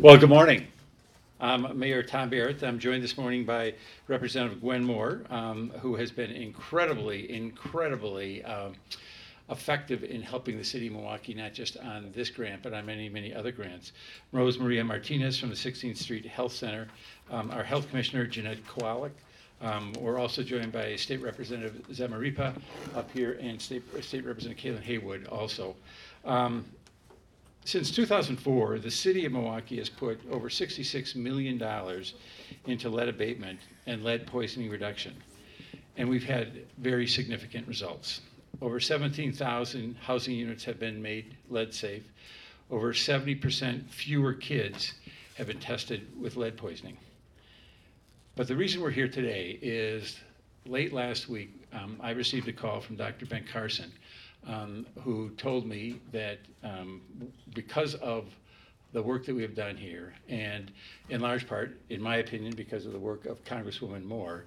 Well, good morning. I'm Mayor Tom Barrett. I'm joined this morning by Representative Gwen Moore, um, who has been incredibly, incredibly um, effective in helping the city of Milwaukee, not just on this grant, but on many, many other grants. Rose Maria Martinez from the 16th Street Health Center, um, our Health Commissioner Jeanette Kowalik. Um, We're also joined by State Representative Zamarripa up here and State State Representative Kalan Haywood also. Um, since 2004, the city of Milwaukee has put over $66 million into lead abatement and lead poisoning reduction. And we've had very significant results. Over 17,000 housing units have been made lead safe. Over 70% fewer kids have been tested with lead poisoning. But the reason we're here today is late last week, um, I received a call from Dr. Ben Carson, um, who told me that um, because of the work that we have done here, and in large part, in my opinion, because of the work of Congresswoman Moore,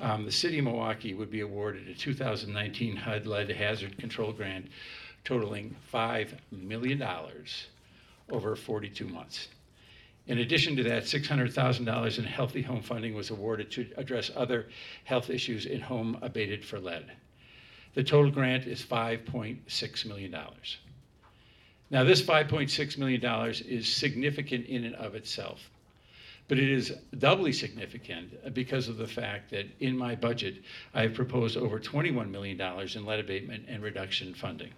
um, the city of Milwaukee would be awarded a 2019 HUD lead hazard control grant totaling $5 million over 42 months. In addition to that, $600,000 in healthy home funding was awarded to address other health issues in home abated for lead. The total grant is $5.6 million. Now, this $5.6 million is significant in and of itself, but it is doubly significant because of the fact that in my budget, I have proposed over $21 million in lead abatement and reduction funding.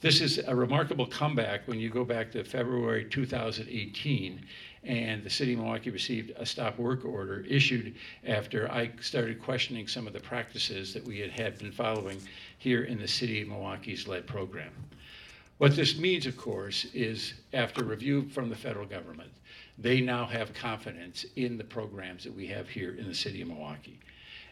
This is a remarkable comeback when you go back to February 2018, and the city of Milwaukee received a stop work order issued after I started questioning some of the practices that we had had been following here in the city of Milwaukee's lead program. What this means, of course, is after review from the federal government, they now have confidence in the programs that we have here in the city of Milwaukee.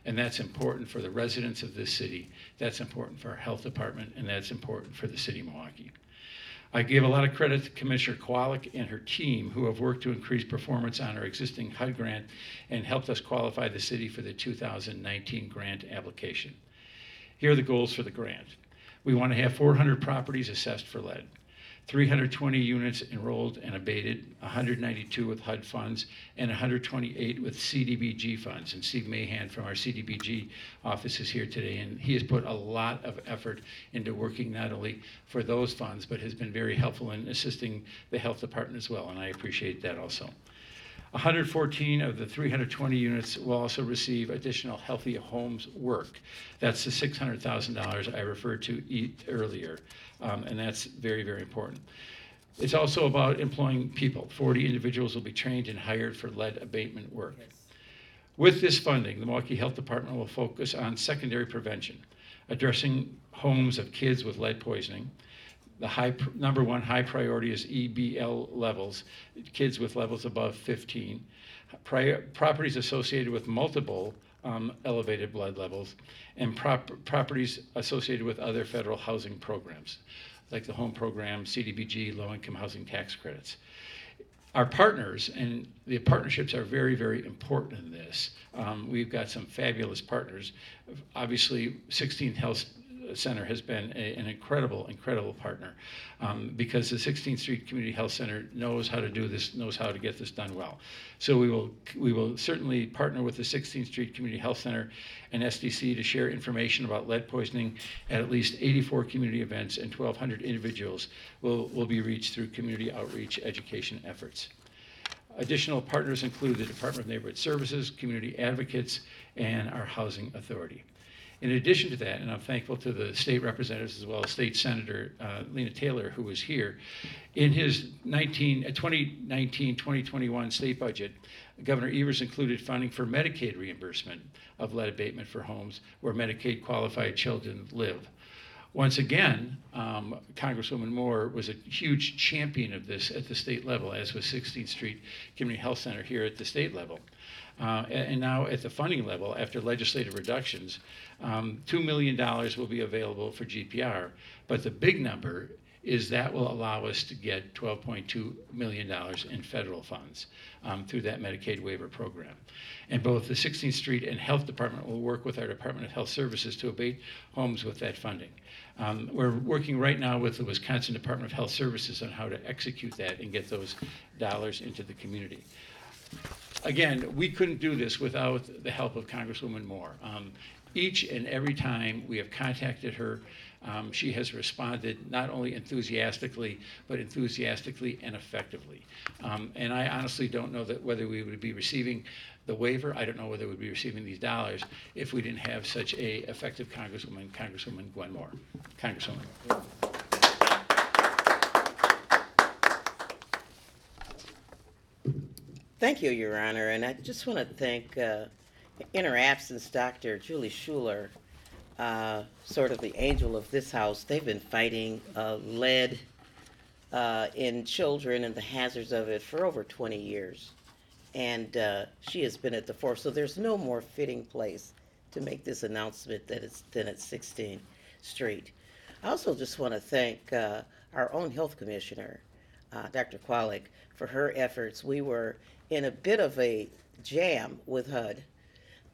And that's important for the residents of this city, that's important for our health department, and that's important for the city of Milwaukee. I give a lot of credit to Commissioner Kowalik and her team who have worked to increase performance on our existing HUD grant and helped us qualify the city for the 2019 grant application. Here are the goals for the grant. We want to have 400 properties assessed for lead. 320 units enrolled and abated, 192 with HUD funds, and 128 with CDBG funds. And Steve Mahan from our CDBG office is here today, and he has put a lot of effort into working not only for those funds, but has been very helpful in assisting the health department as well, and I appreciate that also. 114 of the 320 units will also receive additional Healthy Homes work. That's the $600,000 I referred to earlier, um, and that's very, very important. It's also about employing people. 40 individuals will be trained and hired for lead abatement work. With this funding, the Milwaukee Health Department will focus on secondary prevention, addressing homes of kids with lead poisoning. The high, number one high priority is EBL levels, kids with levels above 15. Prior, properties associated with multiple um, elevated blood levels, and prop, properties associated with other federal housing programs, like the home program, CDBG, low-income housing tax credits our partners, and the partnerships are very, very important in this. Um, we've got some fabulous partners. Obviously, 16th Health Center has been a, an incredible, incredible partner um, because the 16th Street Community Health Center knows how to do this, knows how to get this done well. So we will, we will certainly partner with the 16th Street Community Health Center and SDC to share information about lead poisoning at at least 84 community events and 1,200 individuals will, will be reached through community outreach education efforts. Additional partners include the Department of Neighborhood Services, community advocates, and our housing authority. In addition to that, and I'm thankful to the state representatives as well as State Senator uh, Lena Taylor, who was here, in his 19, uh, 2019 2021 state budget, Governor Evers included funding for Medicaid reimbursement of lead abatement for homes where Medicaid qualified children live. Once again, um, Congresswoman Moore was a huge champion of this at the state level, as was 16th Street Community Health Center here at the state level. Uh, and now at the funding level, after legislative reductions, um, $2 million will be available for GPR. But the big number is that will allow us to get $12.2 million in federal funds um, through that Medicaid waiver program. And both the 16th Street and Health Department will work with our Department of Health Services to abate homes with that funding. Um, We're working right now with the Wisconsin Department of Health Services on how to execute that and get those dollars into the community again, we couldn't do this without the help of Congresswoman Moore. Um, each and every time we have contacted her, um, she has responded not only enthusiastically, but enthusiastically and effectively. Um, and I honestly don't know that whether we would be receiving the waiver, I don't know whether we'd be receiving these dollars if we didn't have such a effective Congresswoman, Congresswoman Gwen Moore. Congresswoman. Thank you, Your Honor, and I just want to thank, uh, in her absence, Dr. Julie Schuler, uh, sort of the angel of this house. They've been fighting uh, lead uh, in children and the hazards of it for over 20 years. And uh, she has been at the forefront, so there's no more fitting place to make this announcement it's, than at 16th Street. I also just want to thank uh, our own health commissioner, uh, Dr. Kowalik, for her efforts. We were in a bit of a jam with HUD.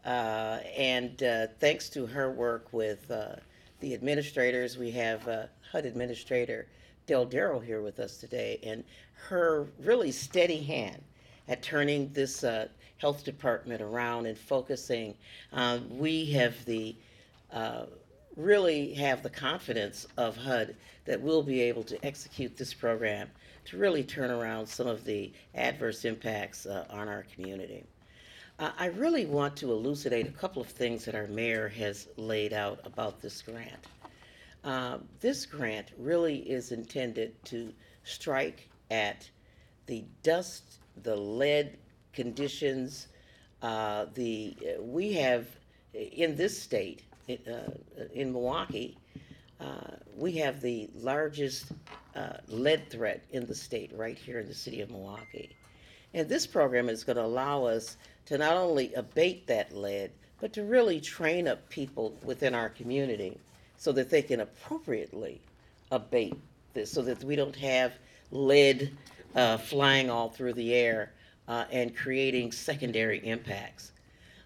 Uh, and uh, thanks to her work with uh, the administrators, we have uh, HUD Administrator Del Darrow here with us today, and her really steady hand at turning this uh, health department around and focusing. Uh, we have the really have the confidence of HUD that we'll be able to execute this program to really turn around some of the adverse impacts on our community. I really want to elucidate a couple of things that our mayor has laid out about this grant. Uh, this grant really is intended to strike at the dust, the lead conditions, uh, the, uh, we have, in this state, uh, in Milwaukee, uh, we have the largest uh, lead threat in the state, right here in the city of Milwaukee. And this program is going to allow us to not only abate that lead, but to really train up people within our community so that they can appropriately abate this, so that we don't have lead uh, flying all through the air uh, and creating secondary impacts.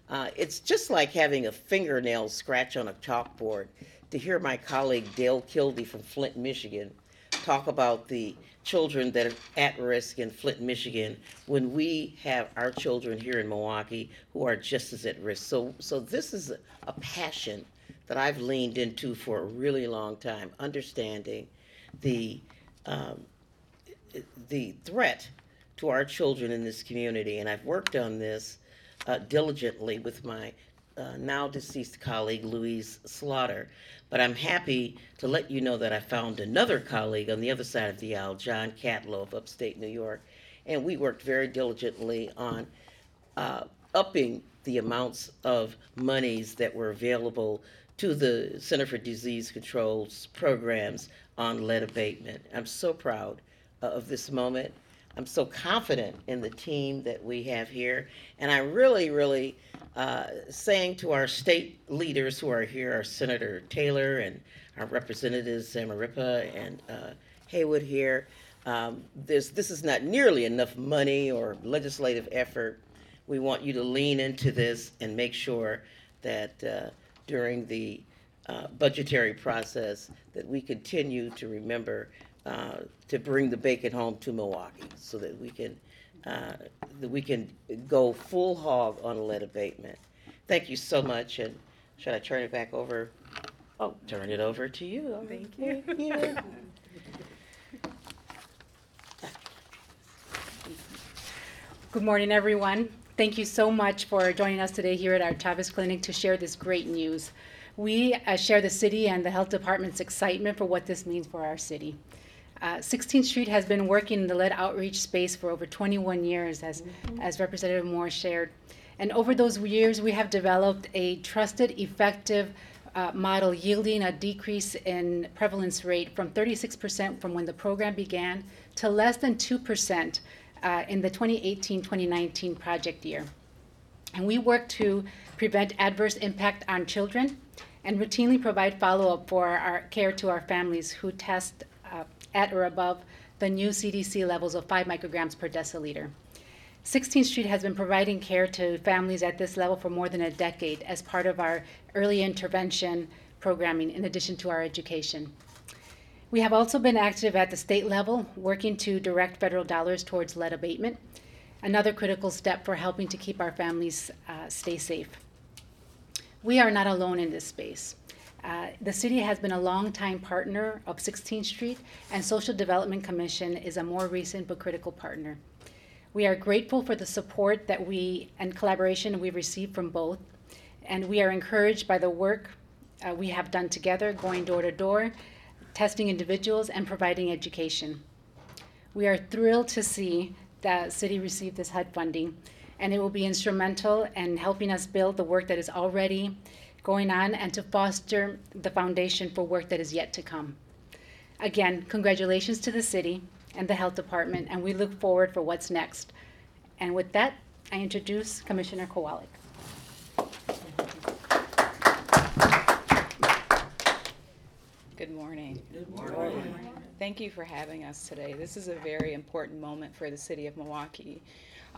Uh, it's just like having a fingernail scratch on a chalkboard to hear my colleague Dale Kildee from Flint, Michigan, talk about the children that are at risk in Flint, Michigan, when we have our children here in Milwaukee who are just as at risk. So, so this is a, passion that I've leaned into for a really long time, understanding the um, the threat to our children in this community, and I've worked on this uh, diligently with my uh, now deceased colleague Louise Slaughter. But I'm happy to let you know that I found another colleague on the other side of the aisle, John Katko of upstate New York, and we worked very diligently on uh, upping the amounts of monies that were available to the Center for Disease Control's programs on lead abatement. I'm so proud uh, of this moment. I'm so confident in the team that we have here. And I really, really uh, saying to our state leaders who are here, our Senator Taylor and our representatives, Zamarripa and uh, Haywood here, um, this, this is not nearly enough money or legislative effort. We want you to lean into this and make sure that uh, during the uh, budgetary process that we continue to remember uh, to bring the bacon home to Milwaukee so that we can uh, that we can go full hog on a lead abatement. Thank you so much, and should I turn it back over? Oh, turn it over to you. Thank you. Good morning, everyone. Thank you so much for joining us today here at our Chavez Clinic to share this great news. We uh, share the city and the health department's excitement for what this means for our city. Uh, 16th Street has been working in the lead outreach space for over 21 years, as, as Representative Moore shared. And over those years, we have developed a trusted, effective uh, model yielding a decrease in prevalence rate from 36% from when the program began to less than 2% uh, in the 2018-2019 project year. And we work to prevent adverse impact on children and routinely provide follow-up for our care to our families who test uh, at or above the new CDC levels of 5 micrograms per deciliter. 16th Street has been providing care to families at this level for more than a decade as part of our early intervention programming in addition to our education. We have also been active at the state level, working to direct federal dollars towards lead abatement, another critical step for helping to keep our families uh, stay safe. We are not alone in this space. Uh, the city has been a longtime partner of 16th Street, and Social Development Commission is a more recent but critical partner. We are grateful for the support that we and collaboration we've received from both, and we are encouraged by the work uh, we have done together, going door to door, testing individuals, and providing education. We are thrilled to see that city receive this HUD funding, and it will be instrumental in helping us build the work that is already going on and to foster the foundation for work that is yet to come. Again, congratulations to the city and the health department, and we look forward for what's next. And with that, I introduce Commissioner Kowalik. Good morning. Good morning. Thank you for having us today. This is a very important moment for the city of Milwaukee.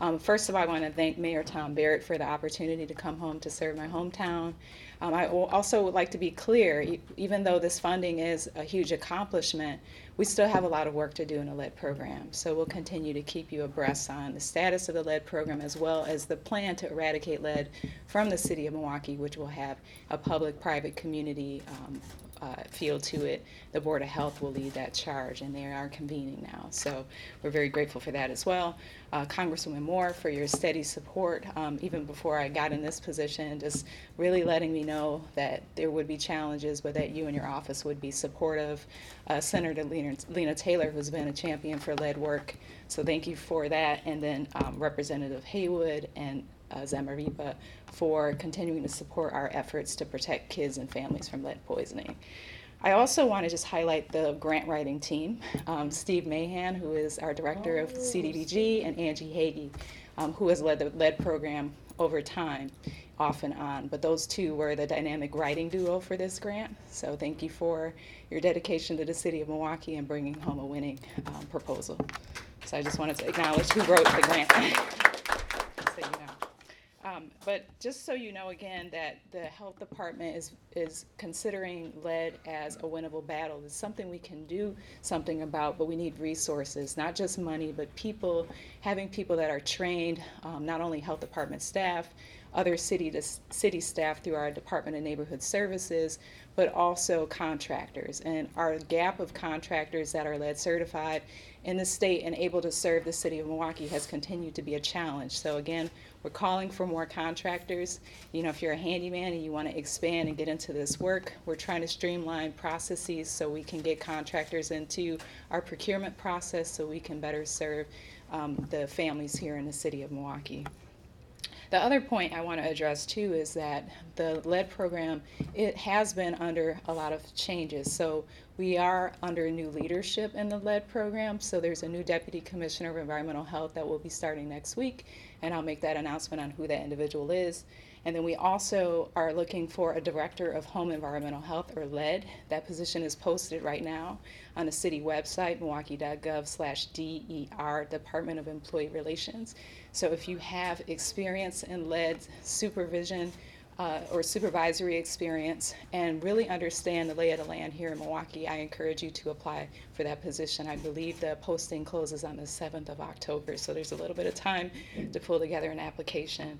Um, first of all, I want to thank Mayor Tom Barrett for the opportunity to come home to serve my hometown. Um, I also would like to be clear, even though this funding is a huge accomplishment, we still have a lot of work to do in the lead program. So we'll continue to keep you abreast on the status of the lead program as well as the plan to eradicate lead from the city of Milwaukee, which will have a public-private community um, uh, feel to it. The Board of Health will lead that charge, and they are convening now. So we're very grateful for that as well. Uh, Congresswoman Moore, for your steady support, um, even before I got in this position, just really letting me know that there would be challenges, but that you and your office would be supportive. Uh, Senator Lena, Lena Taylor, who's been a champion for lead work, so thank you for that. And then um, Representative Haywood and uh, for continuing to support our efforts to protect kids and families from lead poisoning. I also want to just highlight the grant writing team. Um, Steve Mahan, who is our director of CDBG, and Angie Hagee, um, who has led the lead program over time, off and on. But those two were the dynamic writing duo for this grant. So thank you for your dedication to the city of Milwaukee and bringing home a winning um, proposal. So I just wanted to acknowledge who wrote the grant. so you know. Um, but just so you know again that the health department is, is considering lead as a winnable battle. It's something we can do something about, but we need resources, not just money, but people, having people that are trained, um, not only health department staff, other city to city staff through our Department of Neighborhood Services, but also contractors. And our gap of contractors that are lead certified in the state and able to serve the city of Milwaukee has continued to be a challenge. So again, we're calling for more contractors. You know, if you're a handyman and you want to expand and get into this work, we're trying to streamline processes so we can get contractors into our procurement process so we can better serve um, the families here in the city of Milwaukee. The other point I want to address too is that the lead program, it has been under a lot of changes. So we are under new leadership in the lead program. So there's a new deputy commissioner of environmental health that will be starting next week, and I'll make that announcement on who that individual is. And then we also are looking for a director of home environmental health or lead. That position is posted right now on the city website, milwaukee.gov slash DER, Department of Employee Relations. So if you have experience in lead supervision uh, or supervisory experience and really understand the lay of the land here in Milwaukee, I encourage you to apply for that position. I believe the posting closes on the 7th of October, so there's a little bit of time to pull together an application.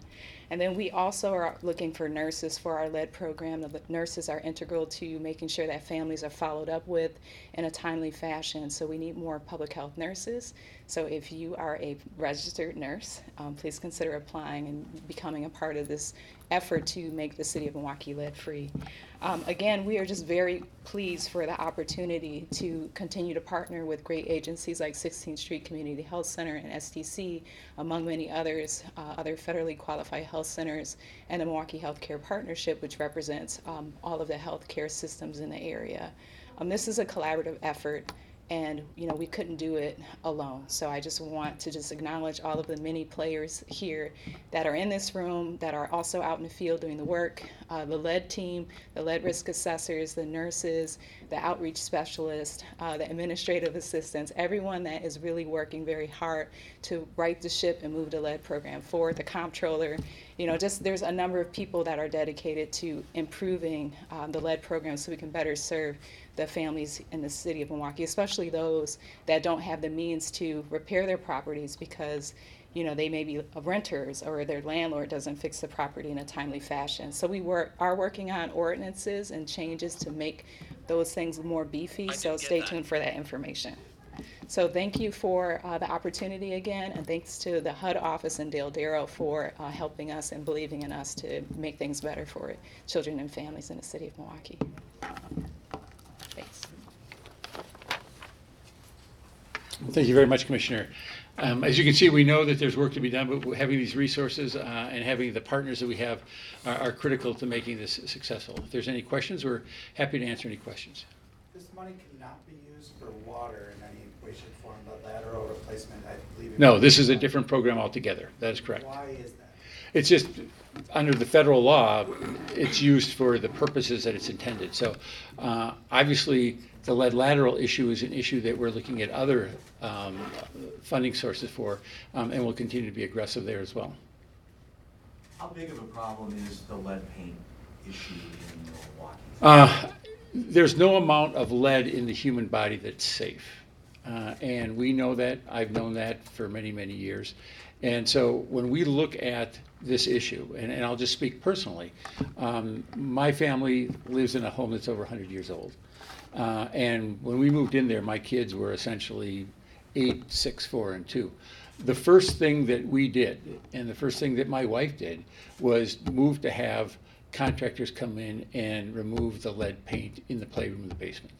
And then we also are looking for nurses for our lead program. The nurses are integral to making sure that families are followed up with in a timely fashion. So we need more public health nurses. So if you are a registered nurse, um, please consider applying and becoming a part of this effort to make the city of Milwaukee lead free. Um, again, we are just very pleased for the opportunity to continue to partner with great agencies like 16th Street Community Health Center and SDC, among many others, uh, other federally qualified health centers, and the Milwaukee Healthcare Partnership, which represents um, all of the healthcare systems in the area. Um, this is a collaborative effort and you know we couldn't do it alone so i just want to just acknowledge all of the many players here that are in this room that are also out in the field doing the work uh, the lead team, the lead risk assessors, the nurses, the outreach specialists, uh, the administrative assistants, everyone that is really working very hard to right the ship and move the lead program forward, the comptroller, you know, just there's a number of people that are dedicated to improving um, the lead program so we can better serve the families in the city of Milwaukee, especially those that don't have the means to repair their properties because, you know, they may be renters or their landlord doesn't fix the property in a timely fashion. So we work, are working on ordinances and changes to make those things more beefy, so stay tuned for that information. So thank you for uh, the opportunity again, and thanks to the HUD office and Dale Darrow for uh, helping us and believing in us to make things better for children and families in the city of Milwaukee. Thanks. Thank you very much, Commissioner. Um, As you can see, we know that there's work to be done, but having these resources uh, and having the partners that we have are are critical to making this successful. If there's any questions, we're happy to answer any questions. This money cannot be used for water in any way, shape, form, the lateral replacement, I believe. it- No, this is a different program altogether. That is correct. Why is that? It's just, under the federal law, it's used for the purposes that it's intended. So uh, obviously, the lead lateral issue is an issue that we're looking at other um, funding sources for, um, and we'll continue to be aggressive there as well. How big of a problem is the lead paint issue in Milwaukee? Uh, There's no amount of lead in the human body that's safe. Uh, And we know that, I've known that for many, many years. And so when we look at this issue, and, and I'll just speak personally, um, my family lives in a home that's over 100 years old. Uh, And when we moved in there, my kids were essentially eight, six, four, and two. The first thing that we did, and the first thing that my wife did, was move to have contractors come in and remove the lead paint in the playroom in the basement.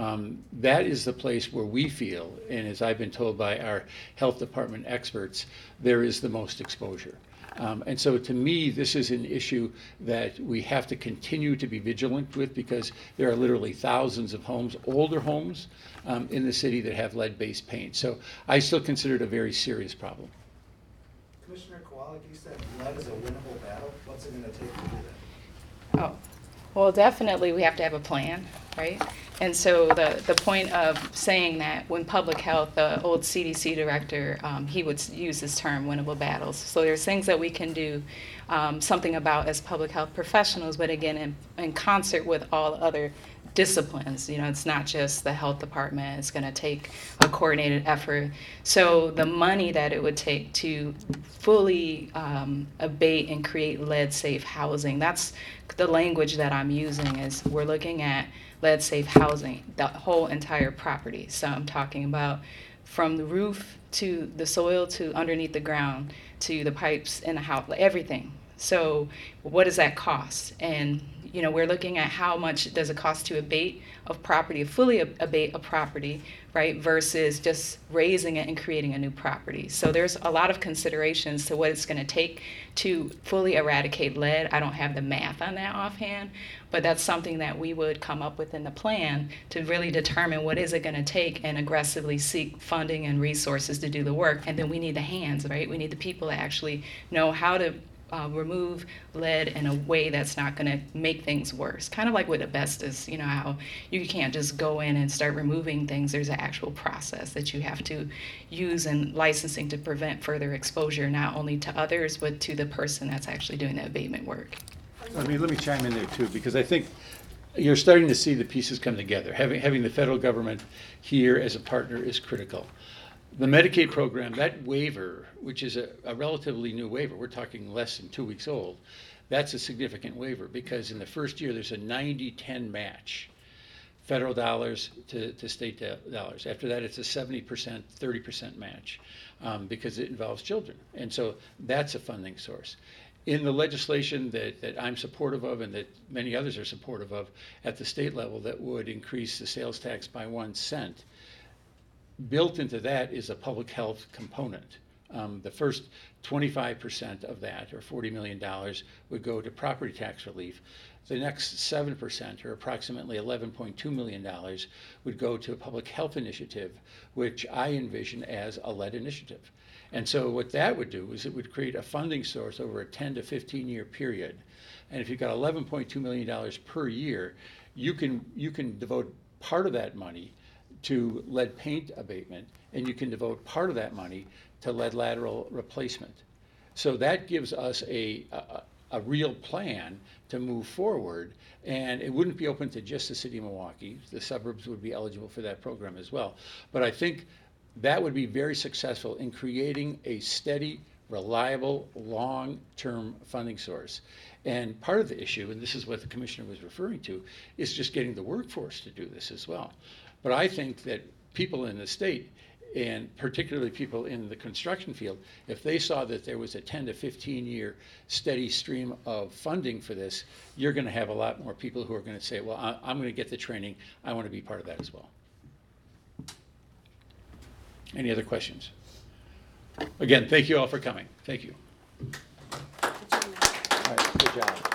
Um, That is the place where we feel, and as I've been told by our health department experts, there is the most exposure. Um, And so to me, this is an issue that we have to continue to be vigilant with because there are literally thousands of homes, older homes, um, in the city that have lead-based paint. So I still consider it a very serious problem. Commissioner Kowalik, you said lead is a winnable battle, what's it gonna take to do that? Oh, well, definitely, we have to have a plan, right? And so the, the point of saying that when public health, the old CDC director, um, he would use this term, winnable battles. So there's things that we can do um, something about as public health professionals, but again, in, in concert with all other disciplines. You know, it's not just the health department, it's going to take a coordinated effort. So the money that it would take to fully um, abate and create lead safe housing, that's the language that I'm using is we're looking at lead safe housing, the whole entire property. So I'm talking about from the roof to the soil to underneath the ground to the pipes in the house, everything. So what does that cost? And you know, we're looking at how much does it cost to abate a property, fully ab- abate a property, right, versus just razing it and creating a new property. So there's a lot of considerations to what it's going to take to fully eradicate lead. I don't have the math on that offhand, but that's something that we would come up with in the plan to really determine what is it going to take and aggressively seek funding and resources to do the work. And then we need the hands, right? We need the people that actually know how to uh, remove lead in a way that's not going to make things worse. Kind of like with asbestos, you know, how you can't just go in and start removing things. There's an actual process that you have to use in licensing to prevent further exposure, not only to others, but to the person that's actually doing the abatement work. I mean, let me chime in there too, because I think you're starting to see the pieces come together. Having, having the federal government here as a partner is critical. The Medicaid program, that waiver, which is a, a relatively new waiver, we're talking less than two weeks old, that's a significant waiver because in the first year, there's a 90-10 match. Federal dollars to, to state do- dollars. After that, it's a 70%, 30% match um, because it involves children. And so that's a funding source. In the legislation that, that I'm supportive of and that many others are supportive of at the state level that would increase the sales tax by one cent, built into that is a public health component. Um, the first twenty-five percent of that, or forty million dollars, would go to property tax relief. The next seven percent, or approximately eleven point two million dollars, would go to a public health initiative, which I envision as a lead initiative. And so what that would do is it would create a funding source over a 10 to 15 year period. And if you've got 11.2 million dollars per year, you can you can devote part of that money to lead paint abatement, and you can devote part of that money to lead lateral replacement. So that gives us a, a, a real plan to move forward, and it wouldn't be open to just the city of Milwaukee. The suburbs would be eligible for that program as well. But I think that would be very successful in creating a steady, reliable, long-term funding source. And part of the issue, and this is what the commissioner was referring to, is just getting the workforce to do this as well. But I think that people in the state, and particularly people in the construction field, if they saw that there was a 10 to 15 year steady stream of funding for this, you're going to have a lot more people who are going to say, well, I- I'm going to get the training, I want to be part of that as well. Any other questions? Again, thank you all for coming. Thank you. All right, good job.